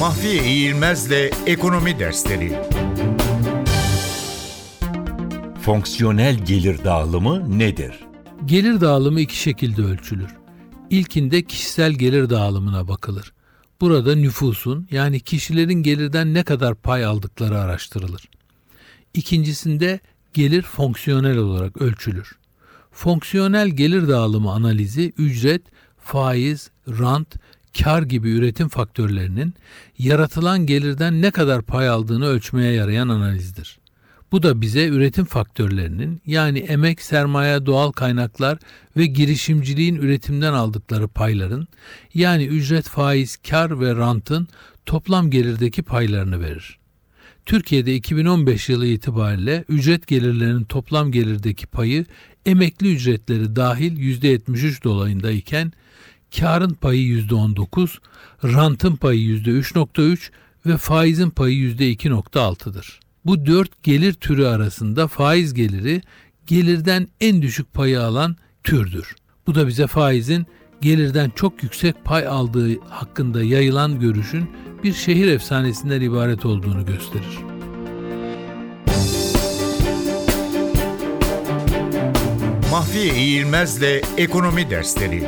Mahfiye İğilmez'le Ekonomi Dersleri Fonksiyonel gelir dağılımı nedir? Gelir dağılımı iki şekilde ölçülür. İlkinde kişisel gelir dağılımına bakılır. Burada nüfusun yani kişilerin gelirden ne kadar pay aldıkları araştırılır. İkincisinde gelir fonksiyonel olarak ölçülür. Fonksiyonel gelir dağılımı analizi ücret, faiz, rant, kar gibi üretim faktörlerinin yaratılan gelirden ne kadar pay aldığını ölçmeye yarayan analizdir. Bu da bize üretim faktörlerinin yani emek, sermaye, doğal kaynaklar ve girişimciliğin üretimden aldıkları payların yani ücret, faiz, kar ve rantın toplam gelirdeki paylarını verir. Türkiye'de 2015 yılı itibariyle ücret gelirlerinin toplam gelirdeki payı emekli ücretleri dahil %73 dolayındayken karın payı %19, rantın payı %3.3 ve faizin payı %2.6'dır. Bu dört gelir türü arasında faiz geliri gelirden en düşük payı alan türdür. Bu da bize faizin gelirden çok yüksek pay aldığı hakkında yayılan görüşün bir şehir efsanesinden ibaret olduğunu gösterir. Mahfiye İğilmez'le Ekonomi Dersleri